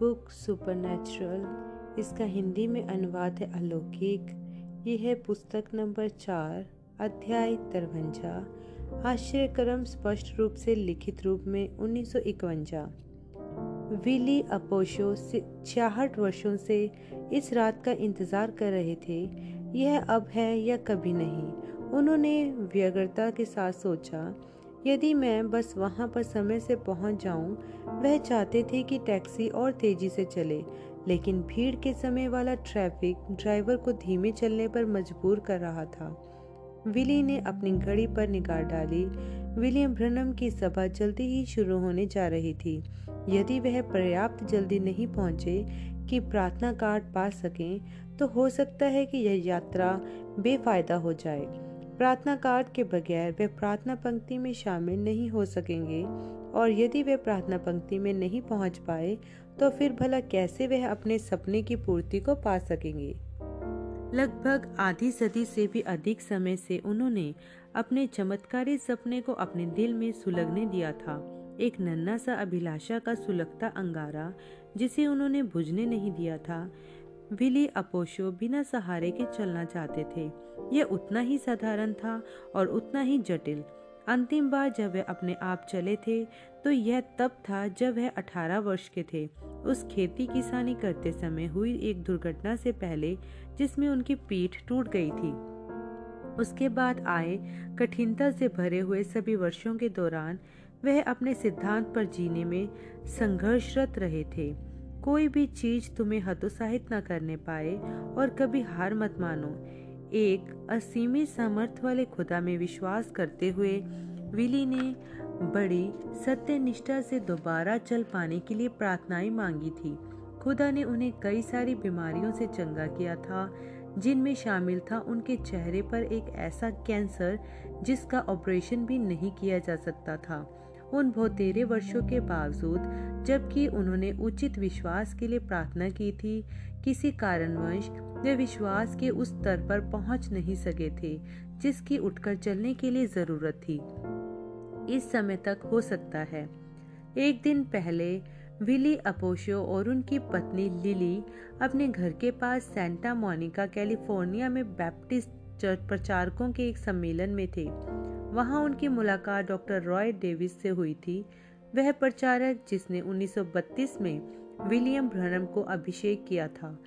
Book supernatural, इसका हिंदी में अनुवाद है अलौकिक। ये है पुस्तक नंबर चार, अध्याय तरवंजा, आश्चर्यक्रम स्पष्ट रूप से लिखित रूप में उन्नीस विली अपोशो छियाहठ वर्षों से इस रात का इंतज़ार कर रहे थे, यह अब है या कभी नहीं। उन्होंने व्यग्रता के साथ सोचा यदि मैं बस वहाँ पर समय से पहुँच जाऊँ, वह चाहते थे कि टैक्सी और तेज़ी से चले लेकिन भीड़ के समय वाला ट्रैफ़िक ड्राइवर को धीमे चलने पर मजबूर कर रहा था। विली ने अपनी घड़ी पर निगाह डाली। विलियम ब्रनम की सभा जल्दी ही शुरू होने जा रही थी। यदि वह पर्याप्त जल्दी नहीं पहुँचे कि प्रार्थना कार्ड पा सकें तो हो सकता है कि यह यात्रा बेफायदा हो जाए। प्रार्थना कार्ड के बगैर वे प्रार्थना पंक्ति में शामिल नहीं हो सकेंगे और यदि वे प्रार्थना पंक्ति में नहीं पहुँच पाए तो फिर भला कैसे वह अपने सपने की पूर्ति को पा सकेंगे? लगभग आधी सदी से भी अधिक समय से उन्होंने अपने चमत्कारी सपने को अपने दिल में सुलगने दिया था। एक नन्ना सा अभिलाषा का सुलगता अंगारा, जिसे उन्होंने बुझने नहीं दिया था विली अपोशो बिना सहारे के चलना चाहते थे। यह उतना ही साधारण था और उतना ही जटिल। अंतिम बार जब वे अपने आप चले थे तो यह तब था जब वह 18 वर्ष के थे। उस खेती किसानी करते समय हुई एक दुर्घटना से पहले, जिसमें उनकी पीठ टूट गई थी। उसके बाद आए कठिनता से भरे हुए सभी वर्षों के दौरान, वह अपने सिद्धांत पर जीने में संघर्षरत रहे थे। कोई भी चीज़ तुम्हें हतोत्साहित न करने पाए और कभी हार मत मानो। एक असीमित सामर्थ्य वाले खुदा में विश्वास करते हुए विली ने बड़ी सत्यनिष्ठा से दोबारा चल पाने के लिए प्रार्थनाएँ मांगी थी। खुदा ने उन्हें कई सारी बीमारियों से चंगा किया था, जिनमें शामिल था उनके चेहरे पर एक ऐसा कैंसर जिसका ऑपरेशन भी नहीं किया जा सकता था। उन बहुतेरे वर्षों के बावजूद, जबकि उन्होंने उचित विश्वास के लिए प्रार्थना की थी। किसी कारणवश, वे विश्वास के उस स्तर पर पहुँच नहीं सके थे, जिसकी उठकर चलने के लिए ज़रूरत थी। इस समय तक हो सकता है। एक दिन पहले, विली अपोशो और उनकी पत्नी लिली अपने घर के पास सेंटा मोनिका, कैलिफ़ोर्निया में बैप्टिस्ट प्रचारकों के एक सम्मेलन में थे। वहाँ उनकी मुलाकात डॉक्टर रॉय डेविस से हुई थी। वह प्रचारक जिसने 1932 में विलियम ब्रनम को अभिषेक किया था।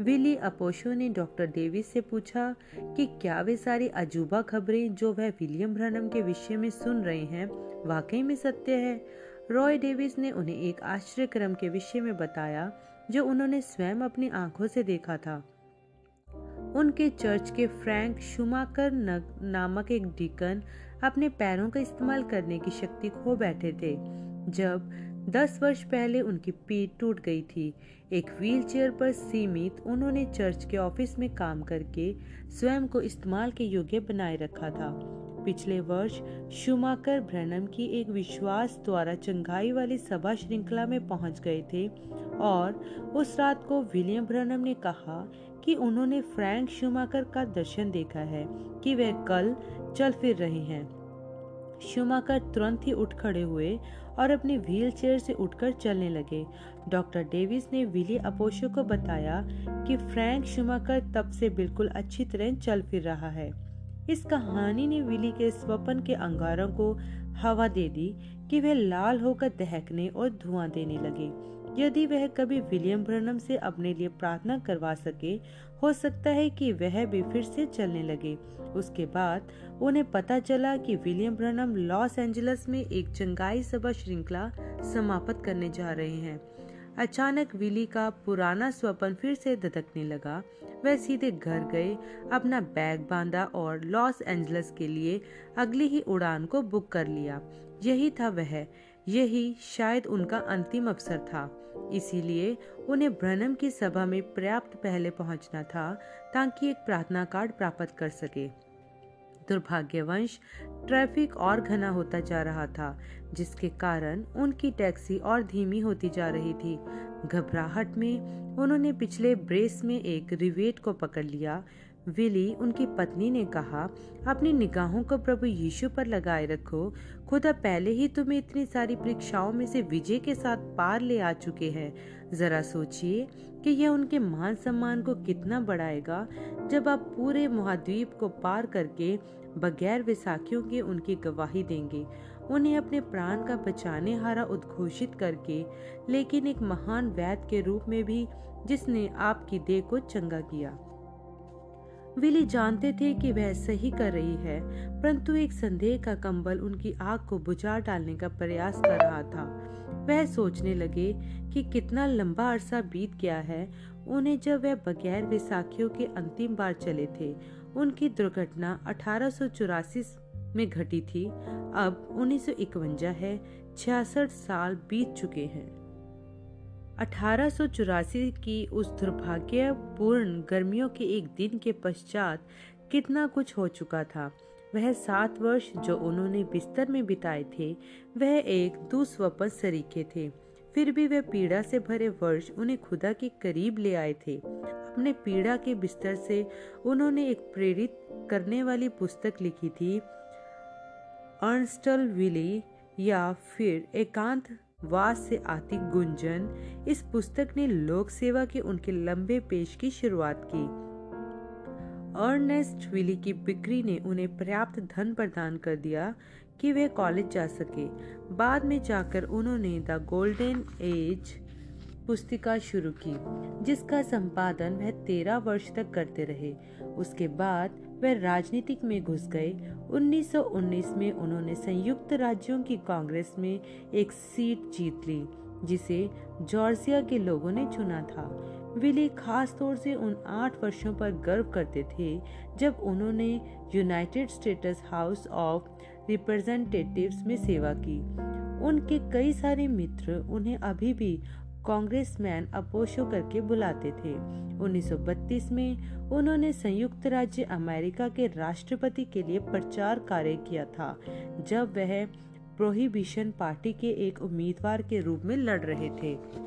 विली अपोशो ने डॉक्टर डेविस से पूछा कि क्या वे सारी अजूबा खबरें जो वह विलियम ब्रनम के विषय में सुन रहे हैं, वाकई में सत्य है? रॉय डेविस ने उन्हें एक आश्चर्यक्रम के विषय में बताया, जो उन्होंने स्वयं अपनी आँखों से देखा था। उनके चर्च के फ्रैंक शुमाकर नामक एक डिकन अपने पैरों का इस्तेमाल करने की शक्ति खो बैठे थे, जब दस वर्ष पहले उनकी पीठ टूट गई थी। एक व्हीलचेयर पर सीमित उन्होंने चर्च के ऑफ़िस में काम करके स्वयं को इस्तेमाल के योग्य बनाए रखा था। पिछले वर्ष शुमाकर ब्रनम की एक विश्वास द्वारा चंगाई वाली सभा श्रृंखला में पहुँच गए थे और उस रात को विलियम ब्रनम ने कहा कि उन्होंने फ्रैंक शुमाकर का दर्शन देखा है कि वे कल चल फिर रहे हैं। शुमाकर तुरंत ही उठ खड़े हुए और अपनी व्हील चेयर से उठकर चलने लगे। डॉक्टर डेविस ने विली अपोशो को बताया कि फ्रैंक शुमाकर तब से बिल्कुल अच्छी तरह चल फिर रहा है। इस कहानी ने विली के स्वपन के अंगारों को हवा दे दी कि वे लाल होकर दहकने और धुआँ देने लगे। यदि वह कभी विलियम ब्रनम से अपने लिए प्रार्थना करवा सके, हो सकता है कि वह भी फिर से चलने लगे। उसके बाद उन्हें पता चला कि विलियम ब्रनम लॉस एंजल्स में एक चंगाई सभा श्रृंखला समाप्त करने जा रहे हैं। अचानक विली का पुराना स्वपन फिर से धधकने लगा। वह सीधे घर गए, अपना बैग बांधा और लॉस एंजल्स के लिए अगली ही उड़ान को बुक कर लिया। यही था वह यही शायद उनका अंतिम अवसर था। इसीलिए उन्हें ब्रनम की सभा में पर्याप्त पहले पहुँचना था ताकि एक प्रार्थना कार्ड प्राप्त कर सके। दुर्भाग्यवंश, ट्रैफ़िक और घना होता जा रहा था, जिसके कारण उनकी टैक्सी और धीमी होती जा रही थी। घबराहट में उन्होंने पिछले ब्रेस में एक रिवेट को पकड़ लिया विली, उनकी पत्नी ने कहा, अपनी निगाहों को प्रभु यीशु पर लगाए रखो। खुदा पहले ही तुम्हें इतनी सारी परीक्षाओं में से विजय के साथ पार ले आ चुके हैं। जरा सोचिए कि यह उनके मान सम्मान को कितना बढ़ाएगा, जब आप पूरे महाद्वीप को पार करके बगैर विसाखियों के उनकी गवाही देंगे। उन्हें अपने प्राण का बचाने हारा उद्घोषित करके, लेकिन एक महान वैद के रूप में भी जिसने आपकी देह को चंगा किया। विली जानते थे कि वह सही कर रही है, परंतु एक संदेह का कंबल उनकी आग को बुझा डालने का प्रयास कर रहा था। वह सोचने लगे कि कितना लंबा अरसा बीत गया है, उन्हें जब वह बगैर विसाखियों के अंतिम बार चले थे, उनकी दुर्घटना अठारह सौ चौरासी में घटी थी। अब उन्नीस है, छियासठ साल बीत चुके हैं। अठारह की उस दुर्भाग्यपूर्ण गर्मियों के एक दिन के पश्चात कितना कुछ हो चुका था। वह सात वर्ष जो उन्होंने बिस्तर में बिताए थे, वह एक दुस्वपन सरीखे थे। फिर भी वह पीड़ा से भरे वर्ष उन्हें खुदा के करीब ले आए थे। अपने पीड़ा के बिस्तर से उन्होंने एक प्रेरित करने वाली पुस्तक लिखी थी अर्नस्टल विली या फिर एकांत वास से आती गुंजन इस पुस्तक ने लोक सेवा के उनके लंबे पेश की शुरुआत की। अर्नेस्ट विली की बिक्री ने उन्हें पर्याप्त धन प्रदान कर दिया कि वे कॉलेज जा सके। बाद में जाकर उन्होंने द गोल्डन एज पुस्तिका शुरू की, जिसका संपादन वह तेरह वर्ष तक करते रहे। उसके बाद वह राजनीतिक में घुस गए। 1919 में उन्होंने संयुक्त राज्यों की कांग्रेस में एक सीट जीत ली, जिसे जॉर्जिया के लोगों ने चुना था। विली खास तौर से उन आठ वर्षों पर गर्व करते थे, जब उन्होंने United States House of Representatives में सेवा की। उनके कई सारे मित्र उन्हें अभी भी कांग्रेसमैन अपोशो करके बुलाते थे। 1932 में उन्होंने संयुक्त राज्य अमेरिका के राष्ट्रपति के लिए प्रचार कार्य किया था, जब वह प्रोहिबिशन पार्टी के एक उम्मीदवार के रूप में लड़ रहे थे।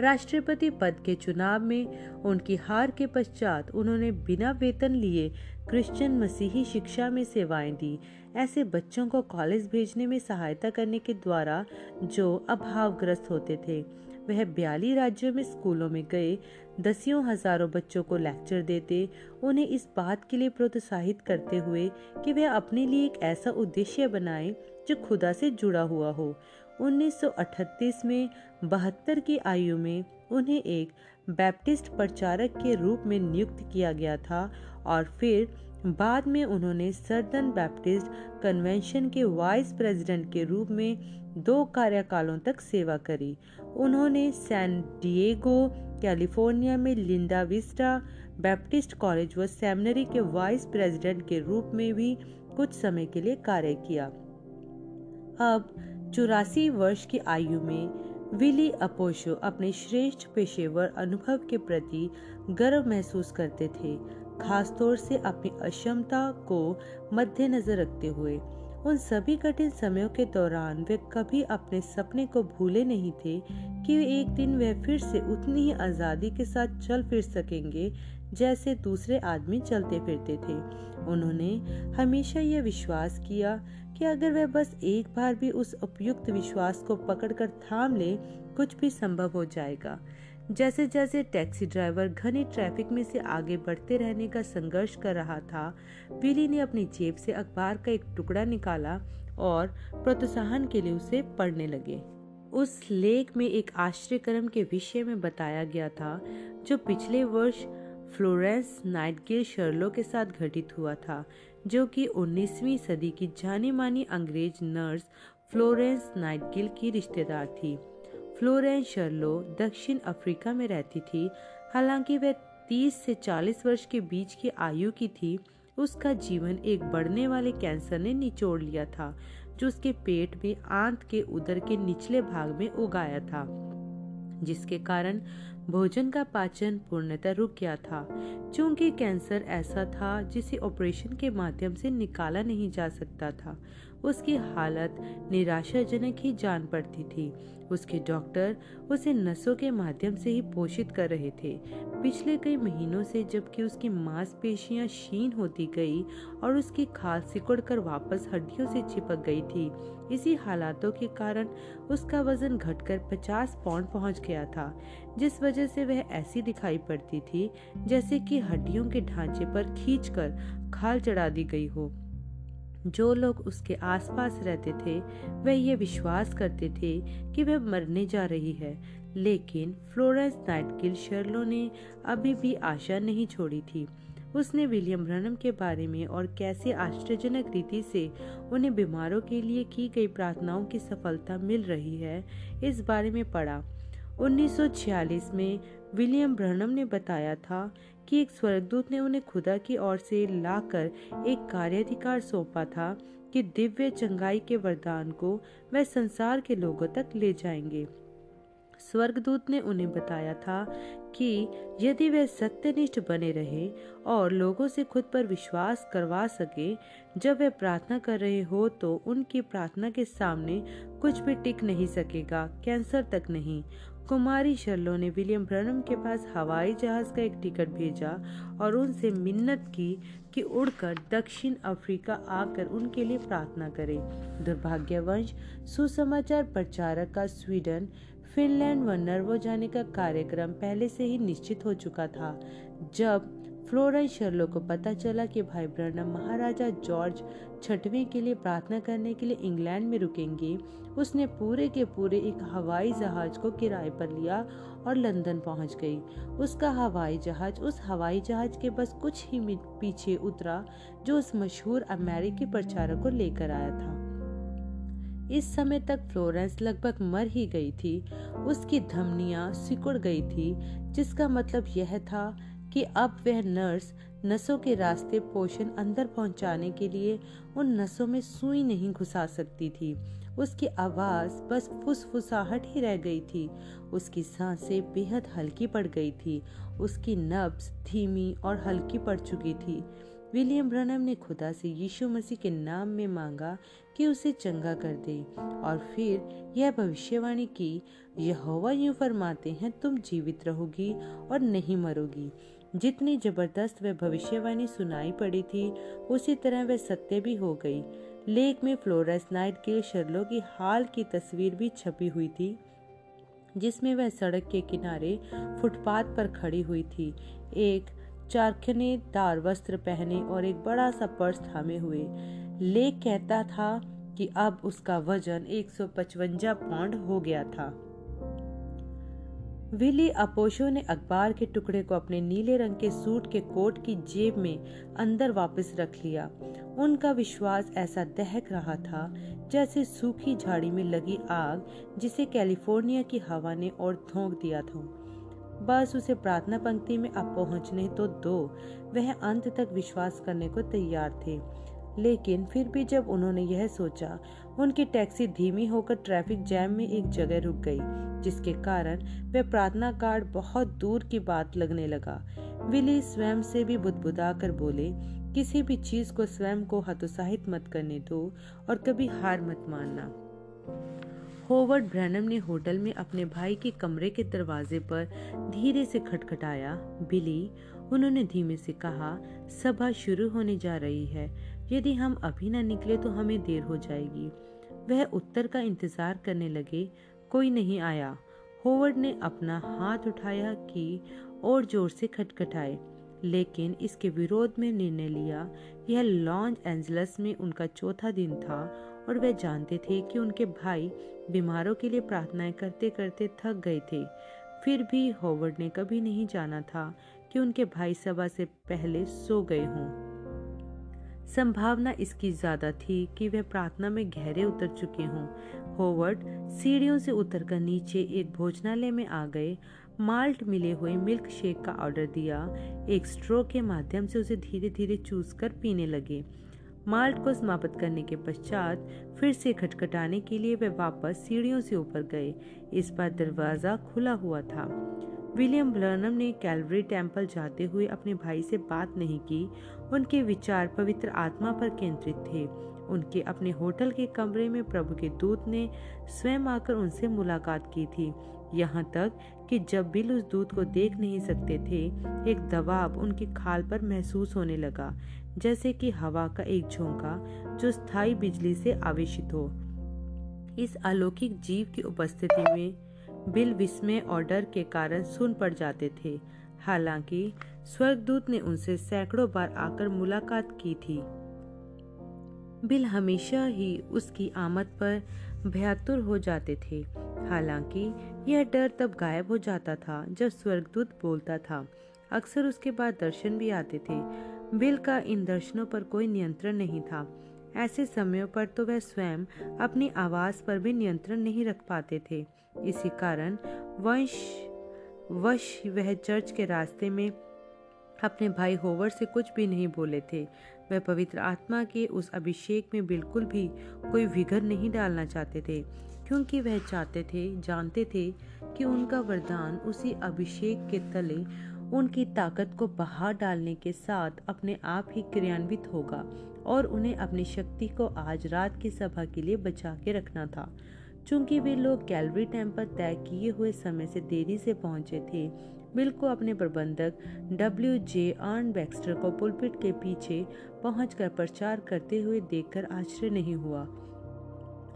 राष्ट्रपति पद के चुनाव में उनकी हार के पश्चात उन्होंने बिना वेतन लिए क्रिश्चियन मसीही शिक्षा में सेवाएँ दी। ऐसे बच्चों को कॉलेज भेजने में सहायता करने के द्वारा जो अभावग्रस्त होते थे वह बयाली राज्यों में स्कूलों में गए, दसियों हज़ारों बच्चों को लेक्चर देते, उन्हें इस बात के लिए प्रोत्साहित करते हुए कि वे अपने लिए एक ऐसा उद्देश्य बनाए जो खुदा से जुड़ा हुआ हो। 1938 में बहत्तर की आयु में उन्हें एक बैप्टिस्ट प्रचारक के रूप में नियुक्त किया गया था और फिर बाद में उन्होंने सर्दन बैप्टिस्ट कन्वेंशन के वाइस प्रेसिडेंट के रूप में दो कार्यकालों तक सेवा करी। उन्होंने सैन डिएगो कैलिफ़ोर्निया में लिंडा विस्टा बैप्टिस्ट कॉलेज व सेमिनरी के वाइस प्रेसिडेंट के रूप में भी कुछ समय के लिए कार्य किया। अब चौरासी वर्ष की आयु में विली अपोशो अपने श्रेष्ठ पेशेवर अनुभव के प्रति गर्व महसूस करते थे, खासतौर से अपनी अक्षमता को मद्देनजर रखते हुए। उन सभी कठिन समयों के दौरान वे कभी अपने सपने को भूले नहीं थे कि एक दिन वे फिर से उतनी ही आज़ादी के साथ चल फिर सकेंगे जैसे दूसरे आदमी चलते फिरते थे। उन्होंने हमेशा यह विश्वास किया कि अगर वह बस एक बार भी उस उपयुक्त विश्वास को पकड़कर थाम ले, कुछ भी संभव हो जाएगा। जैसे जैसे टैक्सी ड्राइवर घने ट्रैफ़िक में से आगे बढ़ते रहने का संघर्ष कर रहा था, विली ने अपनी जेब से अखबार का एक टुकड़ा निकाला और प्रोत्साहन के लिए उसे पढ़ने लगे। उस लेख में एक आश्चर्यक्रम के विषय में बताया गया था, जो पिछले वर्ष फ्लोरेंस नाइटगिल शर्लो के साथ घटित हुआ था, जो कि 19वीं सदी की जानी मानी अंग्रेज़ नर्स फ्लोरेंस नाइटगिल की रिश्तेदार थी। फ्लोरेंस शर्लो दक्षिण अफ्रीका में रहती थी। हालाँकि वह 30 से 40 वर्ष के बीच की आयु की थी। उसका जीवन एक बढ़ने वाले कैंसर ने निचोड़ लिया था, जो उसके पेट में आंत के उदर के निचले भाग में उगाया था, जिसके कारण भोजन का पाचन पूर्णतः रुक गया था। चूँकि कैंसर ऐसा था, जिसे ऑपरेशन के माध्यम से निकाला नहीं जा सकता था उसकी हालत निराशाजनक ही जान पड़ती थी। उसके डॉक्टर उसे नसों के माध्यम से ही पोषित कर रहे थे। पिछले कई महीनों से जबकि उसकी मांसपेशियाँ क्षीण होती गई और उसकी खाल सिकुड़ कर वापस हड्डियों से चिपक गई थी। इसी हालातों के कारण उसका वज़न घटकर 50 पाउंड पहुँच गया था, जिस वजह से वह ऐसी दिखाई पड़ती थी जैसे कि हड्डियों के ढांचे पर खींचकर खाल चढ़ा दी गई हो। जो लोग उसके आसपास रहते थे, वह ये विश्वास करते थे कि वह मरने जा रही है। लेकिन फ्लोरेंस नाइटगिल शर्लो ने अभी भी आशा नहीं छोड़ी थी। उसने विलियम ब्रनम के बारे में और कैसे आश्चर्यजनक रीति से उन्हें बीमारों के लिए की गई प्रार्थनाओं की सफलता मिल रही है, इस बारे में पढ़ा। 1946 में विलियम ब्रनम ने बताया था कि एक स्वर्गदूत ने उन्हें खुदा की ओर से लाकर एक कार्याधिकार सौंपा था कि दिव्य चंगाई के वरदान को वह संसार के लोगों तक ले जाएँगे। स्वर्गदूत ने उन्हें बताया था कि यदि वे सत्यनिष्ठ बने रहे और लोगों से खुद पर विश्वास करवा सके, जब वे प्रार्थना कर रहे हो तो उनकी प्रार्थना के सामने कुछ भी टिक नहीं सकेगा, कैंसर तक नहीं। कुमारी शर्लो ने विलियम ब्रनम के पास हवाई जहाज़ का एक टिकट भेजा और उनसे मिन्नत की कि उड़कर दक्षिण अफ्रीका आकर उनके लिए प्रार्थना करे। दुर्भाग्यवंश, सुसमाचार प्रचारक का स्वीडन, फिनलैंड व नर्वो जाने का कार्यक्रम पहले से ही निश्चित हो चुका था। जब फ्लोरेंस शर्लो को पता चला कि भाई ब्रनम महाराजा जॉर्ज छठवें के लिए प्रार्थना करने के लिए इंग्लैंड में रुकेंगे। उसने पूरे के पूरे एक हवाई जहाज़ को किराए पर लिया और लंदन पहुँच गई। उसका हवाई जहाज़ उस हवाई जहाज़ के बस कुछ ही पीछे उतरा, जो उस मशहूर अमेरिकी प्रचारक को लेकर आया था। इस समय तक फ्लोरेंस लगभग मर ही गई थी। उसकी धमनियाँ सिकुड़ गई थी, जिसका मतलब यह था कि अब वह नर्स नसों के रास्ते पोषण अंदर पहुँचाने के लिए उन नसों में सुई नहीं घुसा सकती थी। उसकी आवाज़ बस फुसफुसाहट ही रह गई थी। उसकी साँसें बेहद हल्की पड़ गई थी। उसकी नब्ज धीमी और हल्की पड़ चुकी थी। विलियम ब्रनम ने खुदा से यीशु मसीह के नाम में मांगा कि उसे चंगा कर दे। और फिर यह भविष्यवाणी की, यहोवा यूँ फरमाते हैं, तुम जीवित रहोगी और नहीं मरोगी। जितनी ज़बरदस्त वह भविष्यवाणी सुनाई पड़ी थी, उसी तरह वह सत्य भी हो गई। लेक में फ्लोरेंस के शर्लो की हाल की तस्वीर भी छपी हुई थी, जिसमें वह सड़क के किनारे फुटपाथ पर खड़ी हुई थी। एक चारखने दार वस्त्र पहने और एक बड़ा सा पर्स थामे हुए। लेक कहता था कि अब उसका वज़न 155 पाउंड हो गया था। विली अपोशो ने अखबार के टुकड़े को अपने नीले रंग के सूट के कोट की जेब में अंदर वापस रख लिया। उनका विश्वास ऐसा दहक रहा था जैसे सूखी झाड़ी में लगी आग जिसे कैलिफ़ोर्निया की हवा ने और धोंक दिया था। बस उसे प्रार्थना पंक्ति में अब पहुँचने तो दो। वह अंत तक विश्वास करने को तैयार थे। लेकिन फिर भी जब उन्होंने यह सोचा उनकी टैक्सी धीमी होकर ट्रैफ़िक जैम में एक जगह रुक गई, जिसके कारण वह प्रार्थना कार्ड बहुत दूर की बात लगने लगा। विली स्वयं से भी बुदबुदा कर बोले, किसी भी चीज़ को स्वयं को हतोत्साहित मत करने दो और कभी हार मत मानना। होवर्ड ब्रैनम ने होटल में अपने भाई के कमरे के दरवाजे पर धीरे से खटखटाया। बिली उन्होंने धीमे से कहा, सभा शुरू होने जा रही है। यदि हम अभी न निकले तो हमें देर हो जाएगी। वह उत्तर का इंतज़ार करने लगे। कोई नहीं आया। होवर्ड ने अपना हाथ उठाया कि और ज़ोर से खटखटाए। लेकिन इसके विरोध में निर्णय लिया। यह लॉन्च एंजलस में उनका चौथा दिन था और वे जानते थे कि उनके भाई बीमारों के लिए प्रार्थनाएँ करते करते थक गए थे। फिर भी होवर्ड ने कभी नहीं जाना था कि उनके भाई सभा से पहले सो गए हों। संभावना इसकी ज़्यादा थी कि वह प्रार्थना में गहरे उतर चुके हों। होवर्ड सीढ़ियों से उतरकर नीचे एक भोजनालय में आ गए। माल्ट मिले हुए मिल्क शेक का ऑर्डर दिया। एक स्ट्रो के माध्यम से उसे धीरे धीरे चूस कर पीने लगे। माल्ट को समाप्त करने के पश्चात फिर से खटखटाने के लिए वे वापस सीढ़ियों से ऊपर गए। इस बार दरवाज़ा खुला हुआ था। विलियम ब्लर्नम ने कैलवरी टेंपल जाते हुए अपने भाई से बात नहीं की। उनके विचार पवित्र आत्मा पर केंद्रित थे। उनके अपने होटल के कमरे में प्रभु के दूत ने स्वयं आकर उनसे मुलाकात की थी। यहाँ तक कि जब बिल उस दूत को देख नहीं सकते थे, एक दबाव उनकी खाल पर महसूस होने लगा, जैसे कि हवा का एक झोंका जो स्थायी बिजली से आवेशित हो। इस अलौकिक जीव की उपस्थिति में बिल विस्मय और डर के कारण सुन पड़ जाते थे। हालाँकि, स्वर्गदूत ने उनसे सैकड़ों बार आकर मुलाकात की थी। बिल हमेशा ही उसकी आमद पर भयातुर हो जाते थे। हालाँकि, यह डर तब गायब हो जाता था जब स्वर्गदूत बोलता था। अक्सर उसके बाद दर्शन भी आते थे। बिल का इन दर्शनों पर कोई नियंत्रण नहीं था। ऐसे समयों पर तो वह स्वयं अपनी आवाज़ पर भी नियंत्रण नहीं रख पाते थे। इसी कारण वंश वश वह चर्च के रास्ते में अपने भाई होवर से कुछ भी नहीं बोले थे। वह पवित्र आत्मा के उस अभिषेक में बिल्कुल भी कोई विघन नहीं डालना चाहते थे, क्योंकि वह चाहते थे, जानते थे कि उनका वरदान उसी अभिषेक के तले उनकी ताकत को बाहर डालने के साथ अपने आप ही क्रियान्वित होगा और उन्हें अपनी शक्ति को आज रात की सभा के लिए बचा के रखना था। चूँकि वे लोग कैलरी टेंपल तय किए हुए समय से देरी से पहुँचे थे, बिल को अपने प्रबंधक डब्ल्यू जे आर्न बैक्स्टर को पुलपिट के पीछे पहुंचकर प्रचार करते हुए देखकर आश्चर्य नहीं हुआ।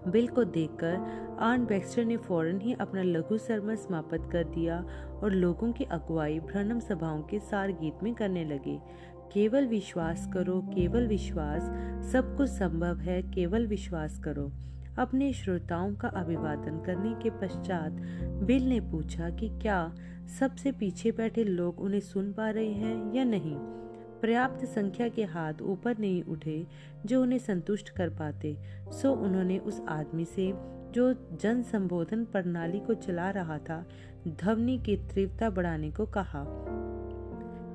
बिल को देखकर आर्न बैक्स्टर ने फ़ौरन ही अपना लघु सरमन समाप्त कर दिया और लोगों की अगुवाई भ्रनम सभाओं के सार गीत में करने लगे। केवल विश्वास करो, केवल विश्वास, सब कुछ संभव है, केवल विश्वास करो। अपने श्रोताओं का अभिवादन करने के पश्चात बिल ने पूछा कि क्या सबसे पीछे बैठे लोग उन्हें सुन पा रहे हैं या नहीं? पर्याप्त संख्या के हाथ ऊपर नहीं उठे जो उन्हें संतुष्ट कर पाते। सो उन्होंने उस आदमी से जो जन संबोधन प्रणाली को चला रहा था, ध्वनि की तीव्रता बढ़ाने को कहा।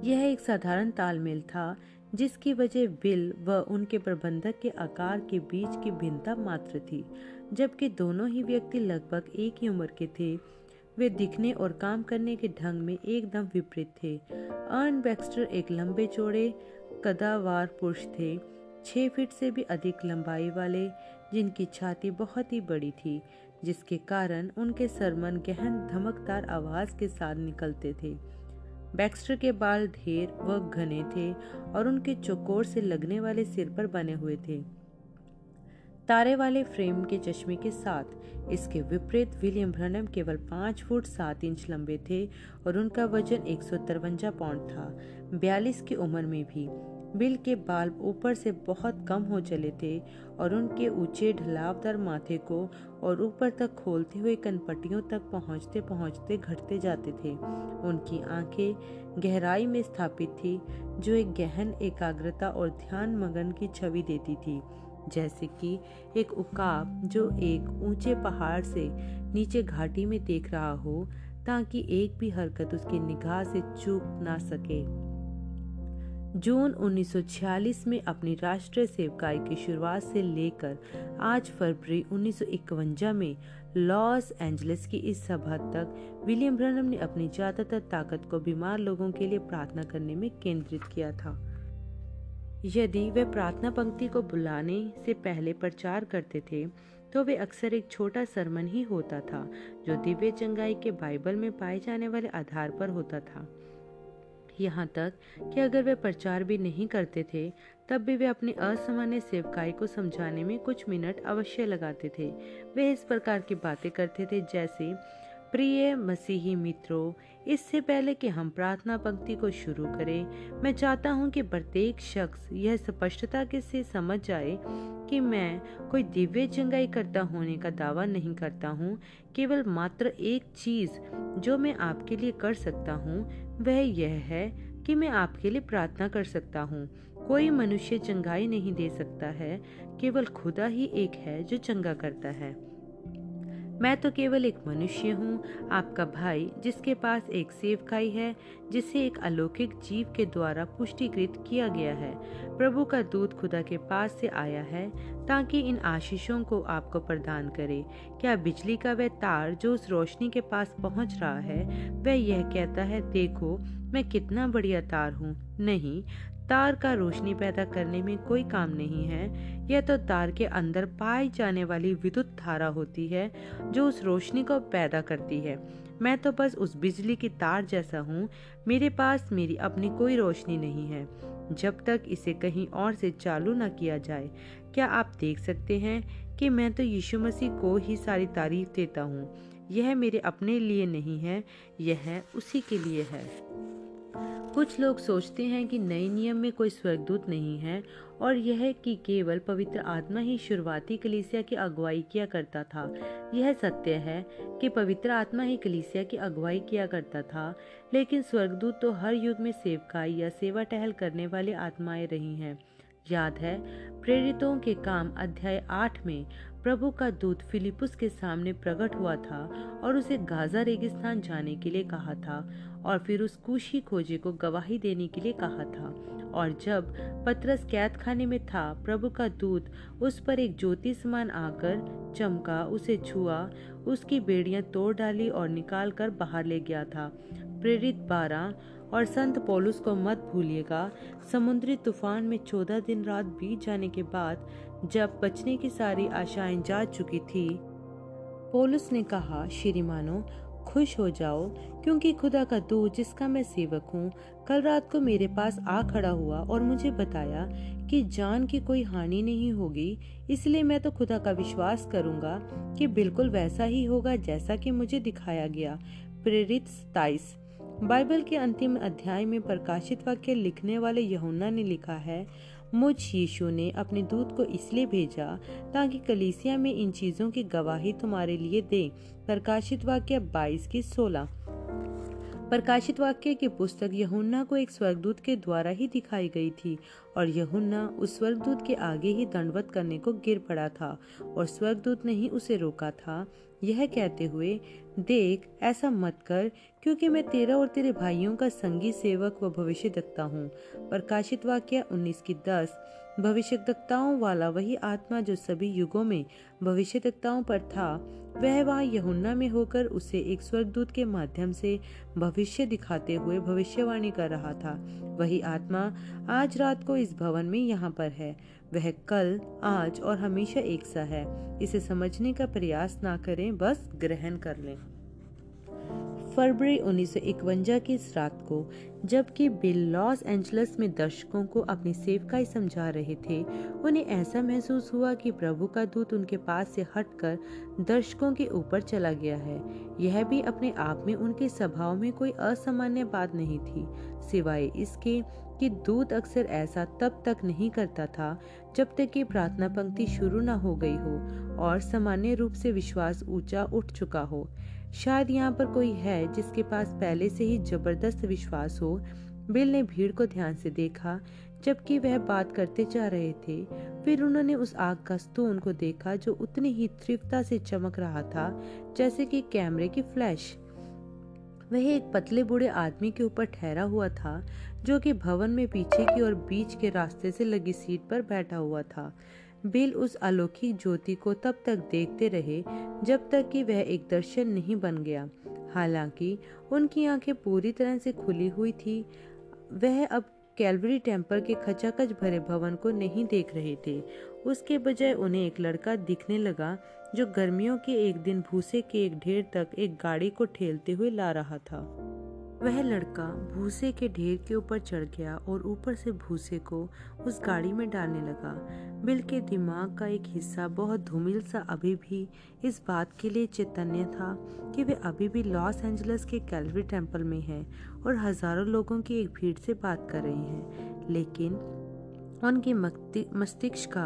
यह एक साधारण तालमेल था जिसकी वजह बिल व उनके प्रबंधक के आकार के बीच की भिन्नता मात्र थी, जबकि दोनों ही व्यक्ति लगभग एक ही उम्र के थे। वे दिखने और काम करने के ढंग में एकदम विपरीत थे। अर्न बैक्स्टर एक लंबे चौड़े, कदावार पुरुष थे। छह फीट से भी अधिक लंबाई वाले, जिनकी छाती बहुत ही बड़ी थी, जिसके कारण उनके सरमन गहन धमकदार आवाज़ के साथ निकलते थे। बैक्स्टर के बाल ढेर व घने थे और उनके चौकोर से लगने वाले सिर पर बने हुए थे। तारे वाले फ्रेम के चश्मे के साथ इसके विपरीत विलियम ब्रनम केवल पाँच फुट सात इंच लंबे थे और उनका वज़न एक पाउंड था, बयालीस की उम्र में भी। बिल के बाल ऊपर से बहुत कम हो चले थे और उनके ऊँचे ढलावदार माथे को और ऊपर तक खोलते हुए कनपटियों तक पहुँचते पहुँचते घटते जाते थे। उनकी आँखें गहराई में स्थापित थी, जो एक गहन एकाग्रता और ध्यान मगन की छवि देती थी, जैसे कि एक उकाब जो एक ऊँचे पहाड़ से नीचे घाटी में देख रहा हो, ताकि एक भी हरकत उसकी निगाह से चूक ना सके। जून 1946 में अपनी राष्ट्रीय सेवकाई की शुरुआत से लेकर आज फरवरी उन्नीस में लॉस एंजलिस की इस सभा तक विलियम ब्रनम ने अपनी ज़्यादातर ताकत को बीमार लोगों के लिए प्रार्थना करने में केंद्रित किया था। यदि वे प्रार्थना पंक्ति को बुलाने से पहले प्रचार करते थे तो वे अक्सर एक छोटा सरमन ही होता था, जो दिव्य चंगाई के बाइबल में पाए जाने वाले आधार पर होता था। यहाँ तक कि अगर वे प्रचार भी नहीं करते थे, तब भी वे अपनी असामान्य सेवकाई को समझाने में कुछ मिनट अवश्य लगाते थे। वे इस प्रकार की बातें करते थे जैसे प्रिय मसीही मित्रों, इससे पहले कि हम प्रार्थना पंक्ति को शुरू करें, मैं चाहता हूँ कि प्रत्येक शख्स यह स्पष्टता के से समझ जाए कि मैं कोई दिव्य चंगाई करता होने का दावा नहीं करता हूँ, केवल मात्र एक चीज़ जो मैं आपके लिए कर सकता हूँ, वह यह है कि मैं आपके लिए प्रार्थना कर सकता हूँ। कोई मनुष्य चंगाई नहीं दे सकता है, केवल खुदा ही एक है जो चंगा करता है। मैं तो केवल एक मनुष्य हूँ, आपका भाई, जिसके पास एक सेवकाई है, जिसे एक अलौकिक जीव के द्वारा पुष्टिकृत किया गया है। प्रभु का दूत खुदा के पास से आया है, ताकि इन आशीषों को आपको प्रदान करे। क्या बिजली का वह तार जो उस रोशनी के पास पहुँच रहा है, वह यह कहता है, देखो, मैं कितना बढ़िया तार हूँ। नहीं तार का रोशनी पैदा करने में कोई काम नहीं है। यह तो तार के अंदर पाई जाने वाली विद्युत धारा होती है, जो उस रोशनी को पैदा करती है। मैं तो बस उस बिजली की तार जैसा हूँ। मेरे पास मेरी अपनी कोई रोशनी नहीं है। जब तक इसे कहीं और से चालू न किया जाए, क्या आप देख सकते हैं कि मैं तो यीशु मसीह को ही सारी तारीफ़ देता हूँ। यह मेरे अपने लिए नहीं है, यह उसी के लिए है। कुछ लोग सोचते हैं कि नए नियम में कोई स्वर्गदूत नहीं है, और यह कि केवल पवित्र आत्मा ही शुरुआती कलीसिया की अगुवाई किया करता था। यह सत्य है कि पवित्र आत्मा ही कलीसिया की अगुवाई किया करता था, लेकिन स्वर्गदूत तो हर युग में सेवकाई या सेवा टहल करने वाली आत्माएँ रही हैं। याद है, प्रेरितों के काम अध्याय आठ में प्रभु का दूत फिलिपुस के सामने प्रकट हुआ था और उसे गाजा रेगिस्तान जाने के लिए कहा था और फिर उस कुशी खोजे को गवाही देने के लिए कहा था। और जब पतरस कैद खाने में था, प्रभु का दूत उस पर एक ज्योति समान आकर चमका, उसे छुआ, उसकी बेड़ियाँ तोड़ डाली और निकाल कर बाहर ले गया था। प्रेरित बारह और संत पोलुस को मत भूलिएगा, समुद्री तूफ़ान में चौदह दिन रात बीत जाने के बाद जब बचने की सारी आशाएँ जा चुकी थी, पोलुस ने कहा, श्रीमानो, खुश हो जाओ, क्योंकि खुदा का दूत, जिसका मैं सेवक हूँ, कल रात को मेरे पास आ खड़ा हुआ और मुझे बताया कि जान की कोई हानि नहीं होगी, इसलिए मैं तो खुदा का विश्वास करूँगा कि बिल्कुल वैसा ही होगा जैसा कि मुझे दिखाया गया। प्रेरित सताइस। बाइबल के अंतिम अध्याय में प्रकाशित वाक्य लिखने वाले यहुन्ना ने लिखा है मुझ यीशु ने अपने दूत को इसलिए भेजा ताकि कलीसिया में इन चीज़ों की गवाही तुम्हारे लिए दे। प्रकाशित वाक्य 22 की 16 प्रकाशित वाक्य की पुस्तक यहुन्ना को एक स्वर्गदूत के द्वारा ही दिखाई गई थी, और यहुन्ना उस स्वर्गदूत के आगे ही दंडवत करने को गिर पड़ा था, और स्वर्गदूत ने ही उसे रोका था। यह कहते हुए, देख, ऐसा मत कर, क्योंकि मैं तेरा और तेरे भाइयों का संगी सेवक व भविष्य दत्ता हूँ। प्रकाशित वाक्य 19 की 10 भविष्यवक्ताओं वाला वही आत्मा जो सभी युगों में भविष्यवक्ताओं पर था, वह वहाँ यहुन्ना में होकर उसे एक स्वर्गदूत के माध्यम से भविष्य दिखाते हुए भविष्यवाणी कर रहा था। वही आत्मा आज रात को इस भवन में यहाँ पर है। वह कल, आज और हमेशा एक सा है। इसे समझने का प्रयास ना करें, बस ग्रहण कर लें। फरवरी उन्नीस की इस रात को, जबकि बिल लॉस एंजल्स में दर्शकों को अपनी सेवकाई समझा रहे थे, उन्हें ऐसा महसूस हुआ कि प्रभु का दूत उनके पास से हटकर दर्शकों के ऊपर चला गया है। यह भी अपने आप में उनके स्वभाव में कोई असामान्य बात नहीं थी, सिवाय इसके कि दूत अक्सर ऐसा तब तक नहीं करता था जब तक कि प्रार्थना पंक्ति शुरू न हो गई हो और सामान्य रूप से विश्वास ऊँचा उठ चुका हो। शायद यहाँ पर कोई है जिसके पास पहले से ही ज़बरदस्त विश्वास हो। बिल ने भीड़ को ध्यान से देखा, जबकि वह बात करते जा रहे थे। फिर उन्होंने उस आग का स्तून को देखा जो उतनी ही तीव्रता से चमक रहा था, जैसे कि कैमरे की फ्लैश। वह एक पतले बूढ़े आदमी के ऊपर ठहरा हुआ था, जो कि भवन में पीछे की और बीच के रास्ते से लगी सीट पर बैठा हुआ था। बिल उस अलौकिक ज्योति को तब तक देखते रहे जब तक कि वह एक दर्शन नहीं बन गया। हालाँकि उनकी आँखें पूरी तरह से खुली हुई थी। वह अब कैलवरी टेंपल के खचाखच भरे भवन को नहीं देख रहे थे। उसके बजाय उन्हें एक लड़का दिखने लगा जो गर्मियों के एक दिन भूसे के एक ढेर तक एक गाड़ी को ठेलते हुए ला रहा था। वह लड़का भूसे के ढेर के ऊपर चढ़ गया और ऊपर से भूसे को उस गाड़ी में डालने लगा। बिल के दिमाग का एक हिस्सा बहुत धूमिल सा अभी भी इस बात के लिए चैतन्य था कि वे अभी भी लॉस एंजल्स के कैलवरी टेंपल में हैं और हज़ारों लोगों की एक भीड़ से बात कर रहे हैं। लेकिन उनके मस्तिष्क का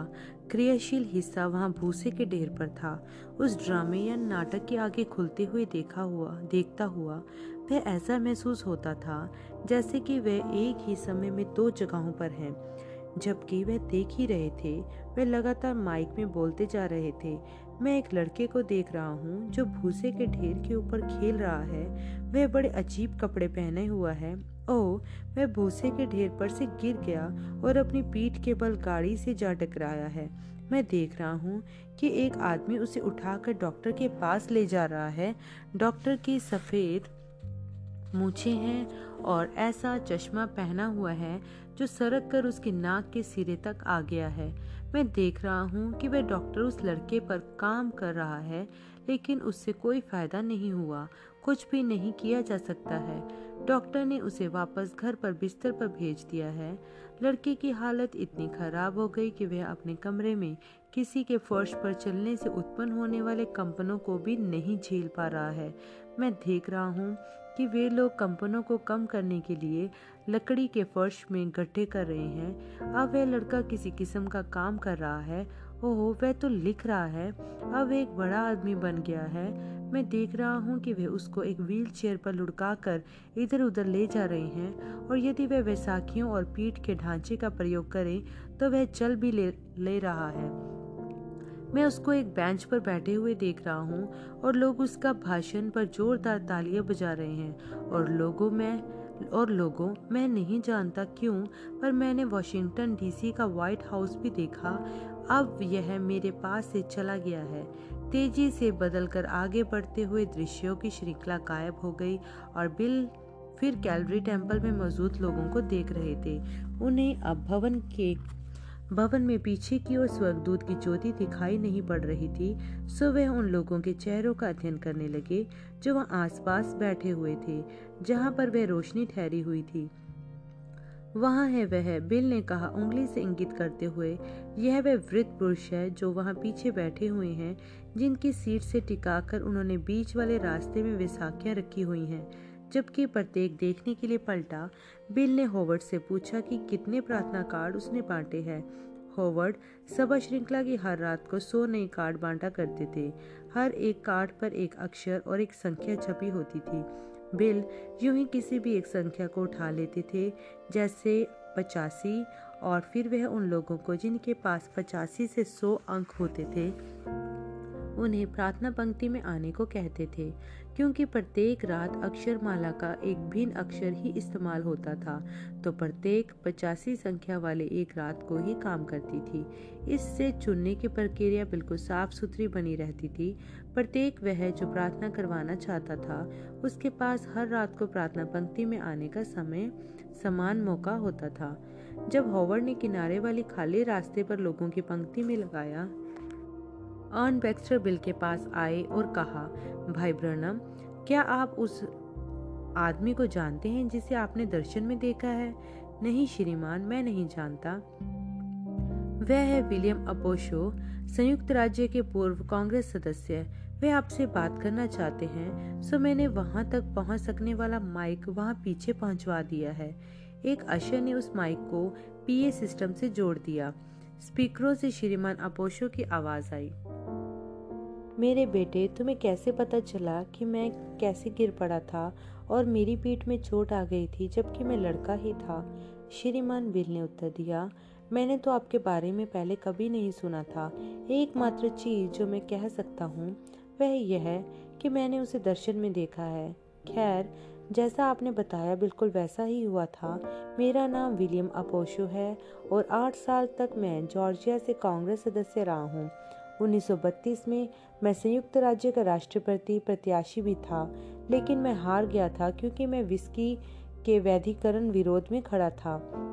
क्रियाशील हिस्सा वहाँ भूसे के ढेर पर था। उस ड्रामे या नाटक के आगे खुलते हुए देखा हुआ, देखता हुआ वह ऐसा महसूस होता था जैसे कि वह एक ही समय में दो जगहों पर है। जबकि वह देख ही रहे थे, वह लगातार माइक में बोलते जा रहे थे, मैं एक लड़के को देख रहा हूँ जो भूसे के ढेर के ऊपर खेल रहा है। वह बड़े अजीब कपड़े पहने हुआ है ओ वह भूसे के ढेर पर से गिर गया और अपनी पीठ के बल गाड़ी से जा टकराया है। मैं देख रहा हूँ कि एक आदमी उसे उठाकर डॉक्टर के पास ले जा रहा है। डॉक्टर की सफ़ेद मूछे हैं और ऐसा चश्मा पहना हुआ है जो सरक कर उसकी नाक के सिरे तक आ गया है। मैं देख रहा हूँ कि वह डॉक्टर उस लड़के पर काम कर रहा है, लेकिन उससे कोई फ़ायदा नहीं हुआ। कुछ भी नहीं किया जा सकता है। डॉक्टर ने उसे वापस घर पर बिस्तर पर भेज दिया है। लड़के की हालत इतनी खराब हो गई कि वह अपने कमरे में किसी के फर्श पर चलने से उत्पन्न होने वाले कंपनों को भी नहीं झेल पा रहा है। मैं देख रहा हूँ कि वे लोग कंपनों को कम करने के लिए लकड़ी के फर्श में गड्ढे कर रहे हैं। अब वह लड़का किसी किस्म का काम कर रहा है। ओह वह तो लिख रहा है। अब एक बड़ा आदमी बन गया है। मैं देख रहा हूँ कि वे उसको एक व्हील चेयर पर लुढ़का कर इधर उधर ले जा रहे हैं और यदि वह वैसाखियों और पीठ के ढांचे का प्रयोग करे तो वह चल भी ले, ले रहा है। मैं उसको एक बेंच पर बैठे हुए देख रहा हूँ और लोग उसका भाषण पर जोरदार तालियाँ बजा रहे हैं। और लोगों में, और लोगों, मैं नहीं जानता क्यों, पर मैंने वॉशिंगटन डीसी का व्हाइट हाउस भी देखा। अब यह मेरे पास से चला गया है। तेज़ी से बदलकर आगे बढ़ते हुए दृश्यों की श्रृंखला गायब हो गई और बिल फिर कैलरी टेंपल में मौजूद लोगों को देख रहे थे। उन्हें अब भवन के भवन में पीछे की ओर स्वर्गदूत की ज्योति दिखाई नहीं पड़ रही थी, सो वे उन लोगों के चेहरों का अध्ययन करने लगे, जो वहाँ आसपास बैठे हुए थे, जहाँ पर वह रोशनी ठहरी हुई थी। वहाँ है वह, बिल ने कहा, उंगली से इंगित करते हुए, यह वह वृद्ध पुरुष है जो वहाँ पीछे बैठे हुए हैं, जिनकी सीट से टिकाकर उन्होंने बीच वाले रास्ते में विसाखियाँ रखी हुई हैं। जबकि प्रत्येक देखने के लिए पलटा, बिल ने होवर्ड से पूछा कि कितने प्रार्थना कार्ड उसने बांटे हैं। होवर्ड सभा श्रृंखला की हर रात को सौ नए कार्ड बांटा करते थे। हर एक कार्ड पर एक अक्षर और एक संख्या छपी होती थी। बिल यूँ ही किसी भी एक संख्या को उठा लेते थे, जैसे पचासी, और फिर वह उन लोगों को जिनके पास पचासी से सौ अंक होते थे। उन्हें प्रार्थना पंक्ति में आने को कहते थे, क्योंकि प्रत्येक रात अक्षर माला का एक भिन्न अक्षर ही इस्तेमाल होता था तो प्रत्येक पचासी संख्या वाले एक रात को ही काम करती थी। इससे चुनने की प्रक्रिया बिल्कुल साफ़ सुथरी बनी रहती थी। प्रत्येक वह जो प्रार्थना करवाना चाहता था, उसके पास हर रात को प्रार्थना पंक्ति में आने का समय समान मौका होता था। जब हॉवर्ड ने किनारे वाली खाली रास्ते पर लोगों की पंक्ति में लगाया अर्न बैक्स्टर बिल के पास आए और कहा, भाई ब्रनम, क्या आप उस आदमी को जानते हैं जिसे आपने दर्शन में देखा है? नहीं श्रीमान, मैं नहीं जानता। वह है विलियम अपोशो, संयुक्त राज्य के पूर्व कांग्रेस सदस्य। वे आपसे बात करना चाहते हैं, सो मैंने वहाँ तक पहुँच सकने वाला माइक वहाँ पीछे पहुंचवा दिया है। एक अशर ने उस माइक को पीए सिस्टम से जोड़ दिया। स्पीकरों से श्रीमान अपोशो की आवाज़ आई। मेरे बेटे, तुम्हें कैसे पता चला कि मैं कैसे गिर पड़ा था और मेरी पीठ में चोट आ गई थी जबकि मैं लड़का ही था? श्रीमान बिल ने उत्तर दिया, मैंने तो आपके बारे में पहले कभी नहीं सुना था। एकमात्र चीज़ जो मैं कह सकता हूँ, वह यह है कि मैंने उसे दर्शन में देखा है। खैर, जैसा आपने बताया, बिल्कुल वैसा ही हुआ था। मेरा नाम विलियम अपोशो है और आठ साल तक मैं जॉर्जिया से कांग्रेस सदस्य रहा हूँ। 1932 में मैं संयुक्त राज्य का राष्ट्रपति, प्रत्याशी भी था, लेकिन मैं हार गया था क्योंकि मैं विस्की के वैधिकरण विरोध में खड़ा था।